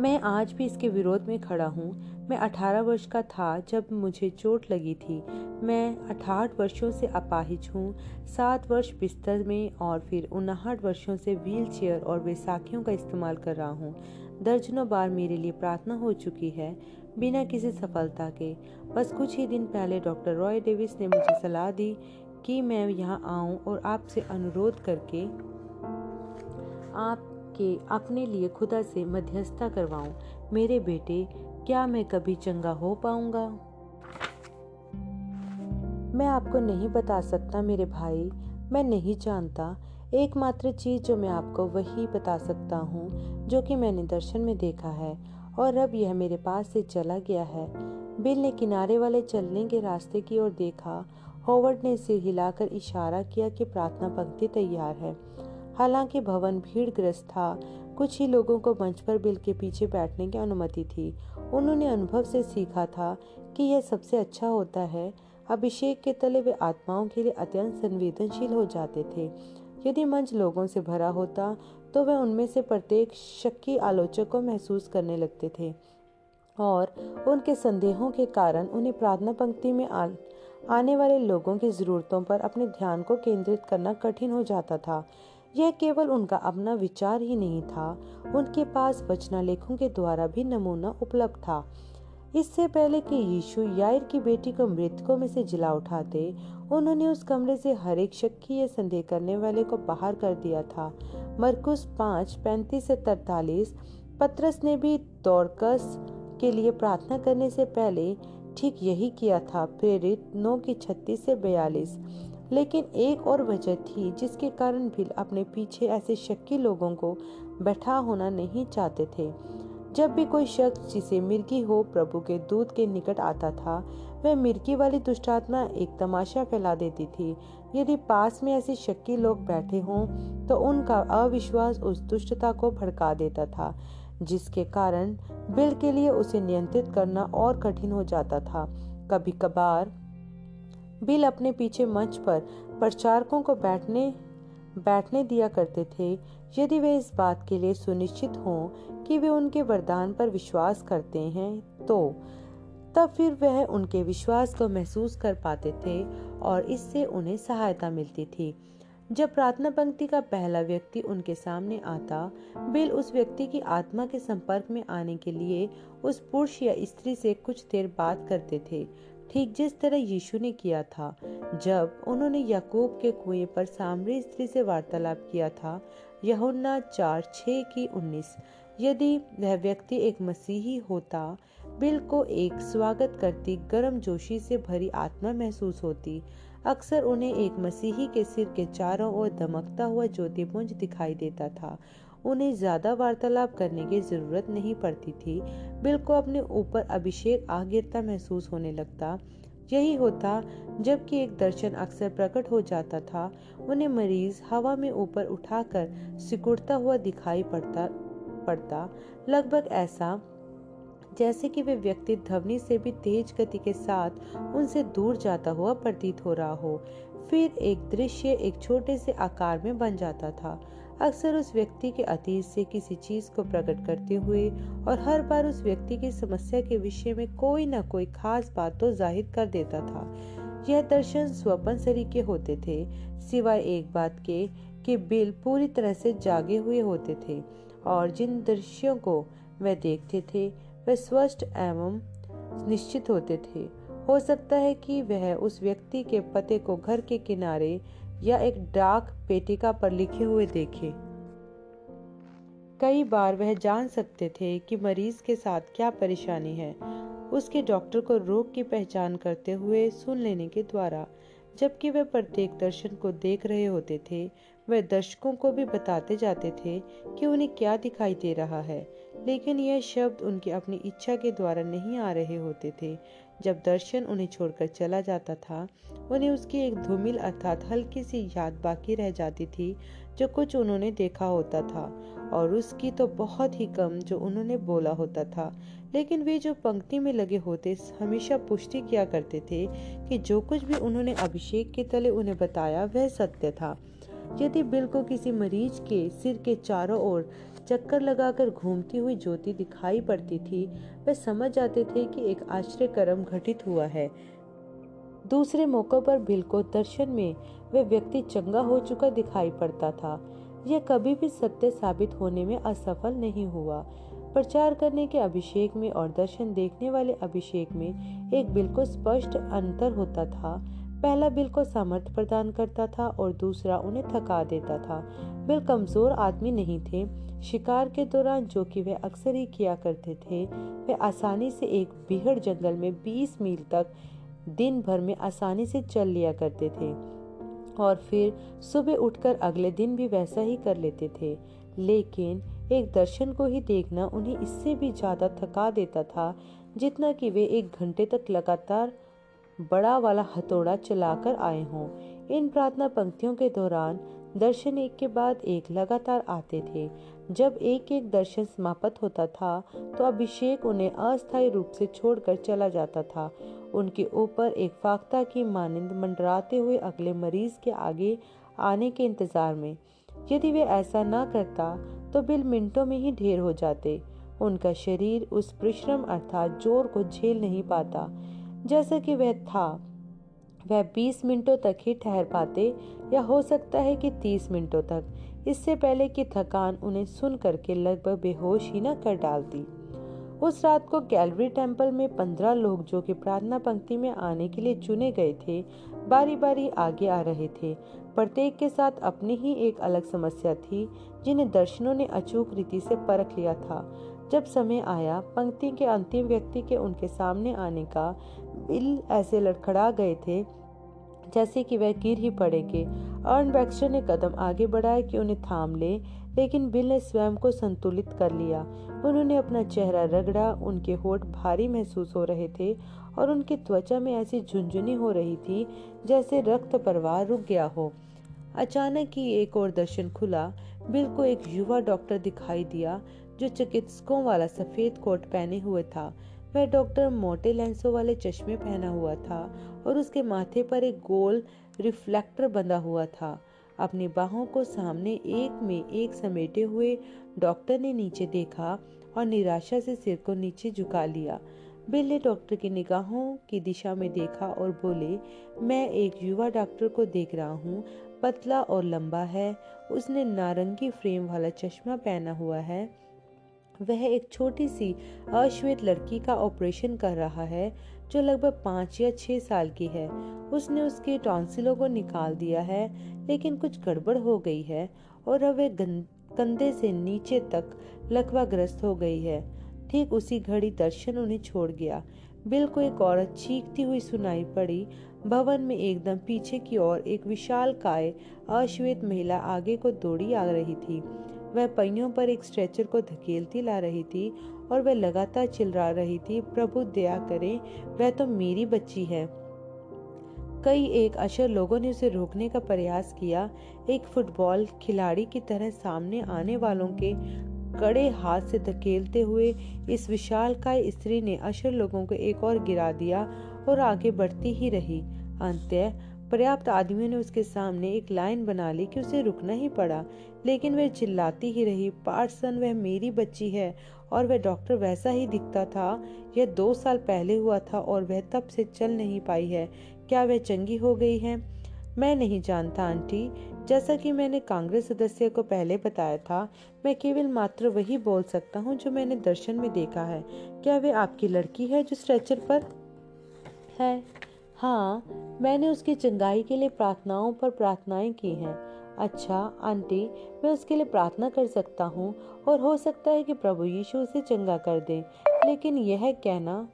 मैं आज भी इसके विरोध में खड़ा हूँ। मैं 18 वर्ष का था जब मुझे चोट लगी थी। मैं 18 वर्षों से अपाहिज हूँ। सात वर्ष बिस्तर में और फिर उनहठ वर्षों से व्हील चेयर और बैसाखियों का इस्तेमाल कर रहा हूँ। दर्जनों बार मेरे लिए प्रार्थना हो चुकी है। बिना किसी सफलता के। बस कुछ ही दिन पहले डॉक्टर रॉय डेविस ने मुझे सलाह दी कि मैं यहाँ आऊँ और आपसे अनुरोध करके आपके, अपने लिए खुदा से मध्यस्थता करवाऊं। मेरे बेटे, क्या मैं कभी चंगा हो पाऊँगा? मैं आपको नहीं बता सकता मेरे भाई, मैं नहीं जानता। एकमात्र चीज़ जो मैं आपको वही बता सकता हूँ, जो कि मैंने दर्शन में देखा है। और अब यह मेरे पास से चला गया है। बिल ने किनारे वाले चलने के रास्ते की ओर देखा। होवर्ड ने सिर हिलाकर इशारा किया कि प्रार्थना पंक्ति तैयार है। हालाँकि भवन भीड़ग्रस्त था। कुछ ही लोगों को मंच पर बिल के पीछे बैठने की अनुमति थी। उन्होंने अनुभव से सीखा था कि यह सबसे अच्छा होता है। अभिषेक के तले वे आत्माओं के लिए अत्यंत संवेदनशील हो जाते थे। यदि मंच लोगों से भरा होता तो वह उनमें से प्रत्येक शक्की आलोचक को महसूस करने लगते थे और उनके संदेहों के कारण उन्हें प्रार्थना पंक्ति में आ, आने वाले लोगों की ज़रूरतों पर अपने ध्यान को केंद्रित करना कठिन हो जाता था। यह केवल उनका अपना विचार ही नहीं था। उनके पास वचनालेखों के द्वारा भी नमूना उपलब्ध था। इससे पहले कि यीशु यायर की बेटी को मृतकों में से जिला उठाते, उन्होंने उस कमरे से हर एक शक्की या संदेह करने वाले को बाहर कर दिया था। मरकुस पाँच, पैंतीस से तरतालीस पत्रस ने भी दौड़कस के लिए प्रार्थना करने से पहले ठीक यही किया था, प्रेरित नौ की छत्तीस से बयालीस। लेकिन एक और वजह थी जिसके कारण भी अपने पीछे ऐसे शक्की लोगों को बैठा होना नहीं चाहते थे। जब भी कोई शख्स जिसे मिर्गी हो प्रभु के दूत के निकट आता था, वह मिर्गी वाली दुष्टात्मा एक तमाशा फैला देती थी। यदि पास में ऐसे शक्की लोग बैठे हों तो उनका अविश्वास उस दुष्टता को भड़का देता था, जिसके कारण बिल के लिए उसे नियंत्रित करना और कठिन हो जाता था। कभी कभार बिल अपने पीछे मंच पर प्रचारकों को बैठने बैठने दिया करते थे यदि वे इस बात के लिए सुनिश्चित हों कि वे उनके वरदान पर विश्वास करते हैं तो तब फिर वह उनके विश्वास को महसूस कर पाते थे और इससे उन्हें सहायता मिलती थी। जब प्रार्थना पंक्ति का पहला व्यक्ति उनके सामने आता, बिल उस व्यक्ति की आत्मा के संपर्क में आने के लिए उस पुरुष या स्त्री से कुछ देर बात करते थे। ठीक जिस तरह यीशु ने किया था, जब उन्होंने याकूब के कुएँ पर सामरी स्त्री से वार्तालाप किया था, यहुन्ना चार छः की उन्नीस, यदि वह व्यक्ति एक मसीही होता, बिल को एक स्वागत करती, गर्म जोशी से भरी आत्मा महसूस होती, अक्सर उन्हें एक मसीही के सिर के चारों ओर दमकता हुआ ज्योतिपुंज दिखाई देता था उन्हें ज़्यादा वार्तालाप करने की ज़रूरत नहीं पड़ती थी। बिल को अपने ऊपर अभिषेक आगिरता महसूस होने लगता। यही होता, जबकि एक दर्शन अक्सर प्रकट हो जाता था। उन्हें मरीज़ हवा में ऊपर उठाकर सिकुड़ता हुआ दिखाई पड़ता पड़ता। लगभग ऐसा, जैसे कि वे व्यक्ति ध्वनि से भी तेज गति के साथ उनसे दूर जाता हुआ प्रतीत हो रहा हो। फिर एक दृश्य एक छोटे से आकार में बन जाता था। अक्सर उस व्यक्ति के अतीत से किसी चीज़ को प्रकट करते हुए और हर बार उस व्यक्ति की समस्या के विषय में कोई न कोई खास बात तो ज़ाहिर कर देता था। यह दर्शन स्वपन सरीके होते थे, सिवाय एक बात के कि बिल पूरी तरह से जागे हुए होते थे और जिन दृश्यों को वह देखते थे, वह स्पष्ट एवं निश्चित होते थे। हो सकता है कि वह उस व्यक्ति के पते को घर के किनारे या एक डाक पेटिका पर लिखे हुए देखे। कई बार वह जान सकते थे कि मरीज़ के साथ क्या परेशानी है। उसके डॉक्टर को रोग की पहचान करते हुए सुन लेने के द्वारा, जबकि वह प्रत्येक दर्शन को देख रहे होते थे, वह दर्शकों को भी बताते जाते थे कि उन्हें क्या दिखाई दे रहा है। लेकिन यह शब्द उनकी अपनी इच्छा के द्वारा नहीं आ रहे होते थे जब दर्शन उन्हें छोड़कर चला जाता था, उन्हें उसकी एक धूमिल अर्थात हल्की सी याद बाकी रह जाती थी, जो कुछ उन्होंने देखा होता था। और उसकी तो बहुत ही कम जो उन्होंने बोला होता था। लेकिन वे जो पंक्ति में लगे होते, हमेशा पुष्टि किया करते थे कि जो कुछ भी उन्होंने अभिषेक के तले उन्हें बताया, वह सत्य था। यदि बिल को किसी मरीज़ के सिर के चारों ओर चक्कर लगाकर घूमती हुई ज्योति दिखाई पड़ती थी। वे समझ जाते थे कि एक आश्चर्य कर्म घटित हुआ है। दूसरे मौकों पर बिल को दर्शन में वे व्यक्ति चंगा हो चुका दिखाई पड़ता था। यह कभी भी सत्य साबित होने में असफल नहीं हुआ। प्रचार करने के अभिषेक में और दर्शन देखने वाले अभिषेक में एक बिल्कुल स्पष्ट अंतर होता था। पहला बिल को सामर्थ्य प्रदान करता था और दूसरा उन्हें थका देता था। बिल कमज़ोर आदमी नहीं थे। शिकार के दौरान जो कि वे अक्सर ही किया करते थे वे आसानी से एक बिहड़ जंगल में 20 मील तक दिन भर में आसानी से चल लिया करते थे और फिर सुबह उठकर अगले दिन भी वैसा ही कर लेते थे। लेकिन एक दर्शन को ही देखना उन्हें इससे भी ज़्यादा थका देता था, जितना कि वे एक घंटे तक लगातार बड़ा वाला हथौड़ा चलाकर आए हों। इन प्रार्थना पंक्तियों के दौरान दर्शन एक के बाद एक लगातार आते थे। जब एक एक दर्शन समाप्त होता था तो अभिषेक उन्हें अस्थायी रूप से छोड़कर चला जाता था। उनके ऊपर एक फाख्ता की मानिंद मंडराते हुए अगले मरीज़ के आगे आने के इंतज़ार में। यदि वे ऐसा न करता तो बिल मिनटों में ही ढेर हो जाते। उनका शरीर उस परिश्रम अर्थात ज़ोर को झेल नहीं पाता। जैसा कि वह था। वह 20 मिनटों तक ही ठहर पाते या हो सकता है कि 30 मिनटों तक। इससे पहले कि थकान उन्हें सुन करके लगभग बेहोश ही न कर डालती। उस रात को कैलरी टेंपल में पंद्रह लोग जो कि प्रार्थना पंक्ति में आने के लिए चुने गए थे बारी बारी आगे आ रहे थे। प्रत्येक के साथ अपनी ही एक अलग समस्या थी, जिन्हें दर्शनों ने अचूक रीति से परख लिया था। जब समय आया, पंक्ति के अंतिम व्यक्ति के उनके सामने आने का बिल ऐसे लड़खड़ा गए थे, जैसे कि वह गिर ही पड़ेंगे। अर्न बैक्स्टर ने कदम आगे बढ़ाया कि उन्हें थाम ले, लेकिन बिल ने स्वयं को संतुलित कर लिया। उन्होंने अपना चेहरा रगड़ा, उनके होठ भारी महसूस हो रहे थे और उनकी त्वचा में ऐसी झुंझुनी हो रही थी जैसे रक्त प्रवाह रुक गया हो। अचानक ही एक और दर्शन खुला। बिल को एक युवा डॉक्टर दिखाई दिया, जो चिकित्सकों वाला सफ़ेद कोट पहने हुए था। वह डॉक्टर मोटे लेंसों वाले चश्मे पहना हुआ था और उसके माथे पर एक गोल रिफ्लेक्टर बंधा हुआ था। अपनी बाहों को सामने एक में एक समेटे हुए डॉक्टर ने नीचे देखा और निराशा से सिर को नीचे झुका लिया। बिल ने डॉक्टर की निगाहों की दिशा में देखा और बोले, मैं एक युवा डॉक्टर को देख रहा हूँ। पतला और लंबा है। उसने नारंगी फ्रेम वाला चश्मा पहना हुआ है। वह एक छोटी सी अश्वेत लड़की का ऑपरेशन कर रहा है, जो लगभग पाँच या छह साल की है। उसने उसके टॉन्सिलों को निकाल दिया है, लेकिन कुछ गड़बड़ हो गई है और अब वह कंधे से नीचे तक लकवाग्रस्त हो गई है। ठीक उसी घड़ी दर्शन उन्हें छोड़ गया। बिल को एक औरत चीखती हुई सुनाई पड़ी। भवन में एकदम पीछे की ओर एक विशाल काय अश्वेत महिला आगे को दौड़ी आ रही थी। वह पहियों पर एक स्ट्रेचर को धकेलती ला रही थी और वह लगातार चिल्ला रही थी, प्रभु, दया करे, वह तो मेरी बच्ची है। कई एक अशर लोगों ने उसे रोकने का प्रयास किया। एक फुटबॉल खिलाड़ी की तरह सामने आने वालों के कड़े हाथ से धकेलते हुए इस विशाल काय स्त्री ने अशर लोगों को एक और गिरा दिया और आगे बढ़ती ही रही। अंत्य पर्याप्त आदमियों ने उसके सामने एक लाइन बना ली कि उसे रुकना ही पड़ा, लेकिन वह चिल्लाती ही रही, पार्सन, वह मेरी बच्ची है। और वह डॉक्टर वैसा ही दिखता था, यह दो साल पहले हुआ था और वह तब से चल नहीं पाई है। क्या वह चंगी हो गई है? मैं नहीं जानता, आंटी। जैसा कि मैंने कांग्रेस सदस्य को पहले बताया था, मैं केवल मात्र वही बोल सकता हूँ जो मैंने दर्शन में देखा है। क्या वे आपकी लड़की है जो स्ट्रेचर पर है? हाँ मैंने उसकी चंगाई के लिए प्रार्थनाओं पर प्रार्थनाएँ की हैं। अच्छा आंटी, मैं उसके लिए प्रार्थना कर सकता हूँ और हो सकता है कि प्रभु यीशु उसे चंगा कर दे। लेकिन यह कहना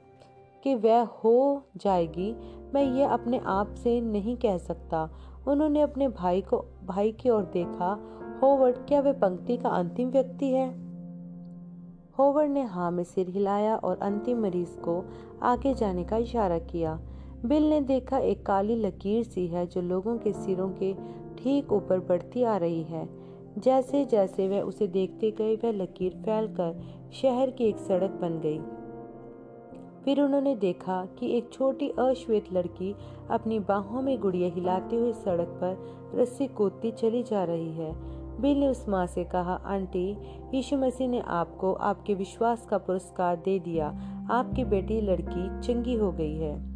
कि वह हो जाएगी, मैं यह अपने आप से नहीं कह सकता। उन्होंने अपने भाई को, भाई की ओर देखा। होवर्ड, क्या वह पंक्ति का अंतिम व्यक्ति है? होवर्ड ने हाँ में सिर हिलाया और अंतिम मरीज़ को आगे जाने का इशारा किया। बिल ने देखा एक काली लकीर सी है जो लोगों के सिरों के ठीक ऊपर बढ़ती आ रही है। जैसे जैसे वह उसे देखते गए, वह लकीर फैलकर शहर की एक सड़क बन गई। फिर उन्होंने देखा कि एक छोटी अश्वेत लड़की अपनी बाहों में गुड़िया हिलाते हुए सड़क पर रस्सी कूदती चली जा रही है। बिल ने उस माँ से कहा, आंटी, यीशु मसीह ने आपको, आपके विश्वास का पुरस्कार दे दिया। आपकी बेटी लड़की चंगी हो गई है।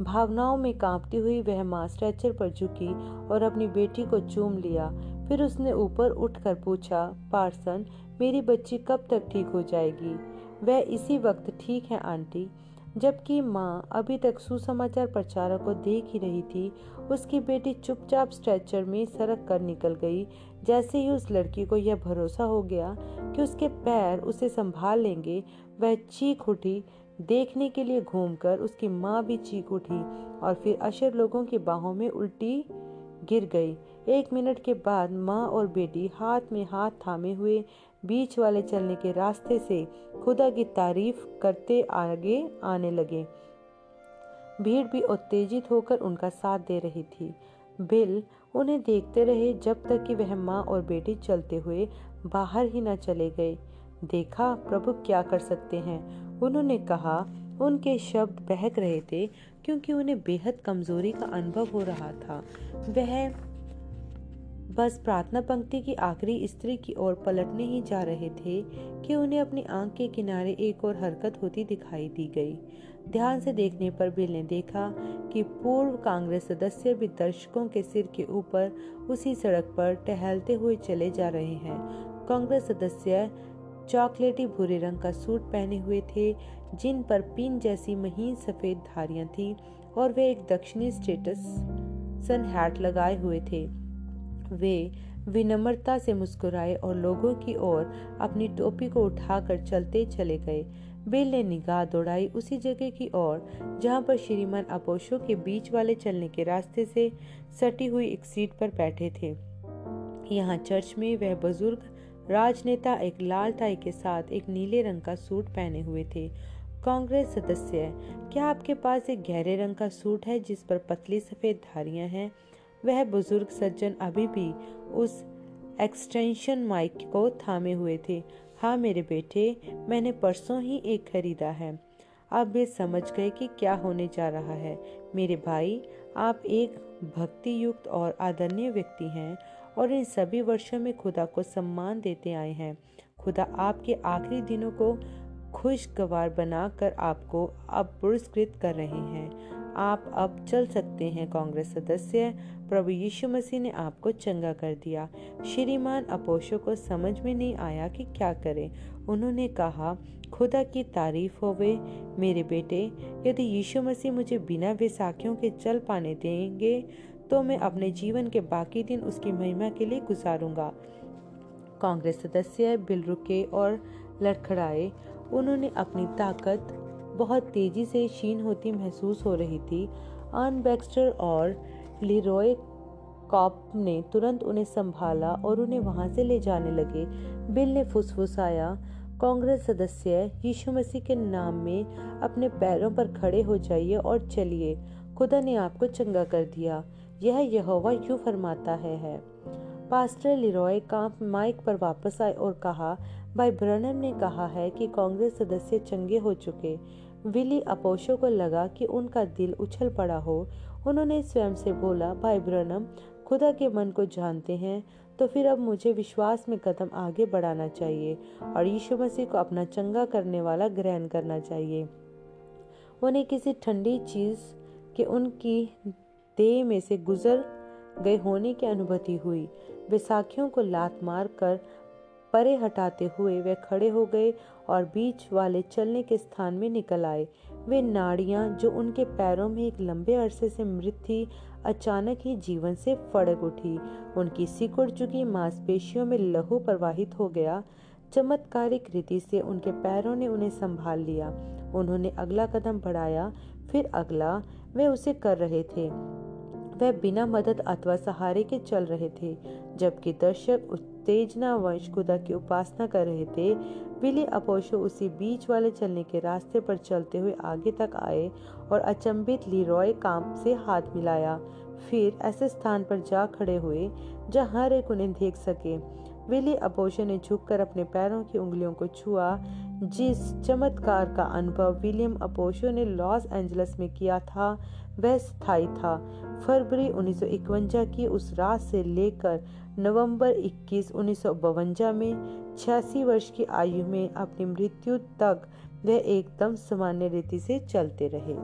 भावनाओं में कांपती हुई वह माँ स्ट्रेचर पर झुकी और अपनी बेटी को चूम लिया। फिर उसने ऊपर उठकर पूछा, पार्सन, मेरी बच्ची कब तक ठीक हो जाएगी? वह इसी वक्त ठीक है, आंटी। जबकि माँ अभी तक सुसमाचार प्रचारक को देख ही रही थी, उसकी बेटी चुपचाप स्ट्रेचर में सरक कर निकल गई। जैसे ही उस लड़की को यह भरोसा हो गया कि उसके पैर उसे संभाल लेंगे, वह चीख उठी देखने के लिए घूमकर उसकी माँ भी चीख उठी और फिर अशर लोगों की बाहों में उल्टी गिर गई। एक मिनट के बाद माँ और बेटी हाथ में हाथ थामे हुए बीच वाले चलने के रास्ते से खुदा की तारीफ़ करते आगे आने लगे। भीड़ भी उत्तेजित होकर उनका साथ दे रही थी। बिल उन्हें देखते रहे जब तक कि वह माँ और बेटी चलते हुए बाहर ही न चले गए। देखा, प्रभु क्या कर सकते हैं? उन्होंने कहा, उनके शब्द बहक रहे थे क्योंकि उन्हें बेहद कमज़ोरी का अनुभव हो रहा था। वह बस प्रार्थना पंक्ति की आखिरी स्त्री की ओर पलटने ही जा रहे थे कि उन्हें अपनी आँख के किनारे एक और हरकत होती दिखाई दी गई। ध्यान से देखने पर बिल ने देखा कि पूर्व कांग्रेस सदस्य भी दर्शकों के सिर के ऊपर उसी सड़क पर टहलते हुए चले जा रहे हैं। कांग्रेस सदस्य चॉकलेटी भूरे रंग का सूट पहने हुए थे, जिन पर पिन जैसी महीन सफ़ेद धारियाँ थी और वे एक दक्षिणी स्टेटस सन हैट लगाए हुए थे। वे विनम्रता से मुस्कुराए और लोगों की ओर अपनी टोपी को उठाकर चलते चले गए। बिल ने निगाह दौड़ाई उसी जगह की ओर, जहाँ पर श्रीमान अपोशो के बीच वाले चलने के रास्ते से सटी हुई एक सीट पर बैठे थे। यहाँ चर्च में वह बुज़ुर्ग राजनेता एक लाल टाई के साथ एक नीले रंग का सूट पहने हुए थे। कांग्रेस सदस्य क्या आपके पास एक गहरे रंग का सूट है जिस पर पतली सफ़ेद धारियाँ हैं? वह बुज़ुर्ग सज्जन अभी भी उस एक्सटेंशन माइक को थामे हुए थे। हाँ मेरे बेटे, मैंने परसों ही एक खरीदा है। अब वे समझ गए कि क्या होने जा रहा है। मेरे भाई, आप एक भक्ति युक्त और आदरणीय व्यक्ति हैं। और इन सभी वर्षों में खुदा को सम्मान देते आए हैं। खुदा आपके आखिरी दिनों को खुशगवार बनाकर आपको अब पुरस्कृत कर रहे हैं। आप अब चल सकते हैं कांग्रेस सदस्य। प्रभु यीशु मसीह ने आपको चंगा कर दिया। श्रीमान अपोशो को समझ में नहीं आया कि क्या करें। उन्होंने कहा, खुदा की तारीफ़ होवे, मेरे बेटे, यदि यीशु मसीह मुझे बिना बैसाखियों के चल पाने देंगे तो मैं अपने जीवन के बाकी दिन उसकी महिमा के लिए गुजारूँगा। कांग्रेस सदस्य बिल रुके और लड़खड़ाए। उन्होंने अपनी ताकत बहुत तेज़ी से क्षीण होती महसूस हो रही थी। आन बैक्स्टर और लिरोय कॉप ने तुरंत उन्हें संभाला और उन्हें वहाँ से ले जाने लगे। बिल ने फुसफुसाया। कांग्रेस सदस्य, यीशु मसीह के नाम में अपने पैरों पर खड़े हो जाइए और चलिए। खुदा ने आपको चंगा कर दिया। यह यहोवा यूँ फरमाता है, है। पास्टर लिरॉय काँप माइक पर वापस आए और कहा भाई ब्रनम ने कहा है कि कांग्रेस सदस्य चंगे हो चुके। विली अपोशो को लगा कि उनका दिल उछल पड़ा हो। उन्होंने स्वयं से बोला भाई ब्रनम खुदा के मन को जानते हैं तो फिर अब मुझे विश्वास में कदम आगे बढ़ाना चाहिए और यीशु मसीह को अपना चंगा करने वाला ग्रहण करना चाहिए। उन्हें किसी ठंडी चीज़ के उनकी देह में से गुजर गए होने की अनुभूति हुई। बैसाखियों को लात मार कर परे हटाते हुए वे खड़े हो गए और बीच वाले चलने के स्थान में निकल आए। वे नाड़ियाँ जो उनके पैरों में एक लंबे अरसे से मृत थी, अचानक ही जीवन से फड़क उठी। उनकी सिकुड़ चुकी मांसपेशियों में लहू प्रवाहित हो गया। चमत्कारिक रीति से उनके पैरों ने उन्हें संभाल लिया। उन्होंने अगला कदम बढ़ाया, फिर अगला। वे उसे कर रहे थे। वह बिना मदद अथवा सहारे के चल रहे थे, जबकि दर्शक उत्तेजना वंश खुदा की उपासना कर रहे थे। विली अपोशो उसी बीच वाले चलने के रास्ते पर चलते हुए आगे तक आए और अचंभित लीरॉय काम से हाथ मिलाया। फिर ऐसे स्थान पर जा खड़े हुए, जहाँ हर एक उन्हें देख सके। विली अपोशो ने झुककर अपने पैरों की उंगलियों को छुआ। जिस चमत्कार का अनुभव विलियम अपोशो ने लॉस एंजल्स में किया था, वह स्थायी था। फरवरी उन्नीस की उस रात से लेकर नवंबर 21 उन्नीस में छियासी वर्ष की आयु में अपनी मृत्यु तक वह एकदम सामान्य रीति से चलते रहे।